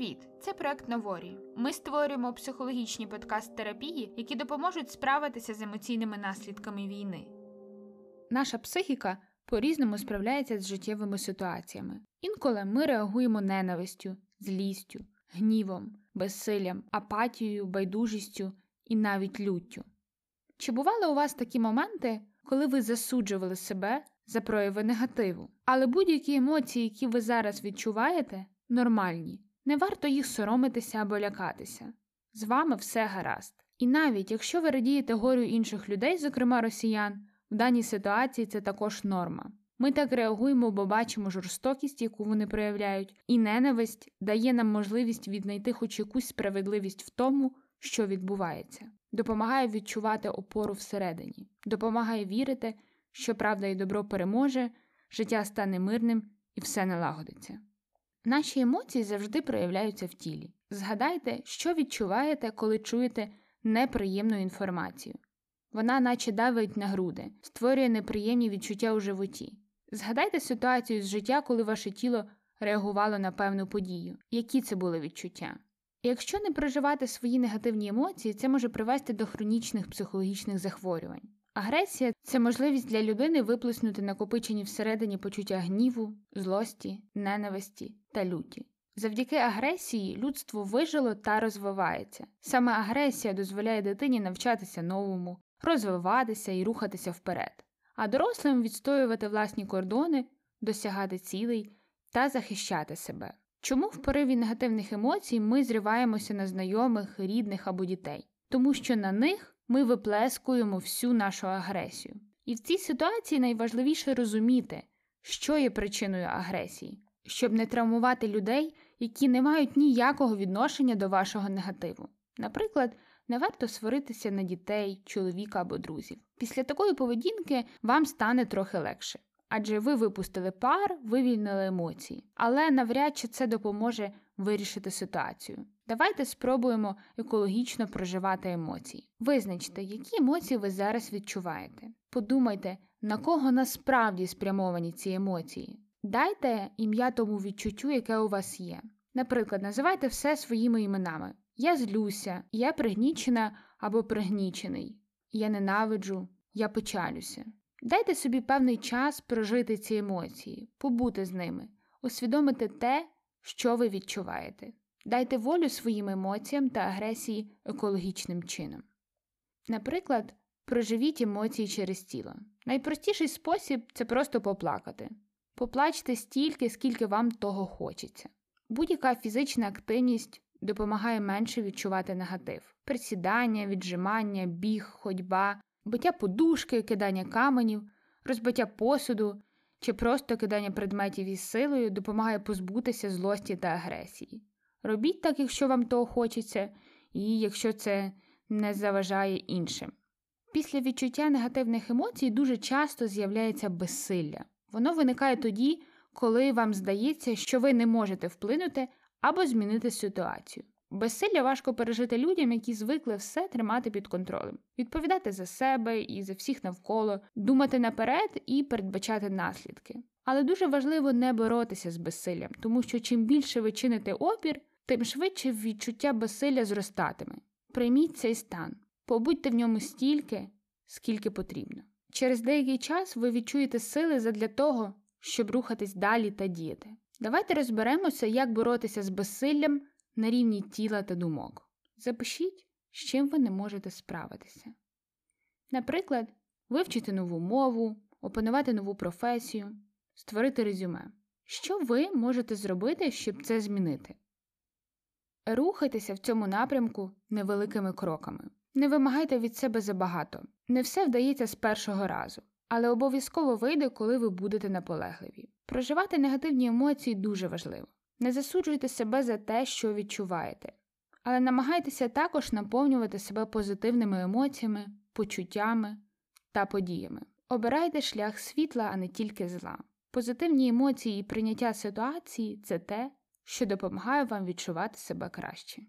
Привіт! Це проект Новорі. Ми створюємо психологічні подкаст-терапії, які допоможуть справитися з емоційними наслідками війни. Наша психіка по-різному справляється з життєвими ситуаціями. Інколи ми реагуємо ненавистю, злістю, гнівом, безсиллям, апатією, байдужістю і навіть люттю. Чи бували у вас такі моменти, коли ви засуджували себе за прояви негативу? Але будь-які емоції, які ви зараз відчуваєте, нормальні. Не варто їх соромитися або лякатися. З вами все гаразд. І навіть якщо ви радієте горю інших людей, зокрема росіян, в даній ситуації це також норма. Ми так реагуємо, бо бачимо жорстокість, яку вони проявляють, і ненависть дає нам можливість віднайти хоч якусь справедливість в тому, що відбувається, допомагає відчувати опору всередині, допомагає вірити, що правда і добро переможе, життя стане мирним і все налагодиться. Наші емоції завжди проявляються в тілі. Згадайте, що відчуваєте, коли чуєте неприємну інформацію. Вона наче давить на груди, створює неприємні відчуття у животі. Згадайте ситуацію з життя, коли ваше тіло реагувало на певну подію, які це були відчуття. Якщо не проживати свої негативні емоції, це може привести до хронічних психологічних захворювань. Агресія це можливість для людини виплеснути накопичені всередині почуття гніву, злості, ненависті та люті. Завдяки агресії людство вижило та розвивається. Саме агресія дозволяє дитині навчатися новому, розвиватися і рухатися вперед, а дорослим відстоювати власні кордони, досягати цілей та захищати себе. Чому в пориві негативних емоцій ми зриваємося на знайомих, рідних або дітей? Тому що на них ми виплескуємо всю нашу агресію. І в цій ситуації найважливіше розуміти, що є причиною агресії, щоб не травмувати людей, які не мають ніякого відношення до вашого негативу. Наприклад, не варто сваритися на дітей, чоловіка або друзів. Після такої поведінки вам стане трохи легше. Адже ви випустили пар, вивільнили емоції, але навряд чи це допоможе вирішити ситуацію. Давайте спробуємо екологічно проживати емоції. Визначте, які емоції ви зараз відчуваєте. Подумайте, на кого насправді спрямовані ці емоції. Дайте ім'я тому відчуттю, яке у вас є. Наприклад, називайте все своїми іменами. Я злюся, я пригнічена або пригнічений, я ненавиджу, я печалюся. Дайте собі певний час прожити ці емоції, побути з ними, усвідомити те, що ви відчуваєте. Дайте волю своїм емоціям та агресії екологічним чином. Наприклад, проживіть емоції через тіло. Найпростіший спосіб це просто поплакати. Поплачте стільки, скільки вам того хочеться. Будь-яка фізична активність допомагає менше відчувати негатив: присідання, віджимання, біг, ходьба, биття подушки, кидання каменів, розбиття посуду чи просто кидання предметів із силою допомагає позбутися злості та агресії. Робіть так, якщо вам того хочеться, і якщо це не заважає іншим. Після відчуття негативних емоцій дуже часто з'являється безсилля. Воно виникає тоді, коли вам здається, що ви не можете вплинути або змінити ситуацію. Безсилля важко пережити людям, які звикли все тримати під контролем, відповідати за себе і за всіх навколо, думати наперед і передбачати наслідки. Але дуже важливо не боротися з безсиллям, тому що чим більше ви чините опір, тим швидше відчуття безсилля зростатиме. Прийміть цей стан, побудьте в ньому стільки, скільки потрібно. Через деякий час ви відчуєте сили задля того, щоб рухатись далі та діяти. Давайте розберемося, як боротися з безсиллям на рівні тіла та думок. Запишіть, з чим ви не можете справитися. Наприклад, вивчити нову мову, опанувати нову професію, створити резюме. Що ви можете зробити, щоб це змінити? Рухайтеся в цьому напрямку невеликими кроками. Не вимагайте від себе забагато. Не все вдається з першого разу, але обов'язково вийде, коли ви будете наполегливі. Проживати негативні емоції дуже важливо. Не засуджуйте себе за те, що відчуваєте, але намагайтеся також наповнювати себе позитивними емоціями, почуттями та подіями. Обирайте шлях світла, а не тільки зла. Позитивні емоції і прийняття ситуації це те, що допомагає вам відчувати себе краще.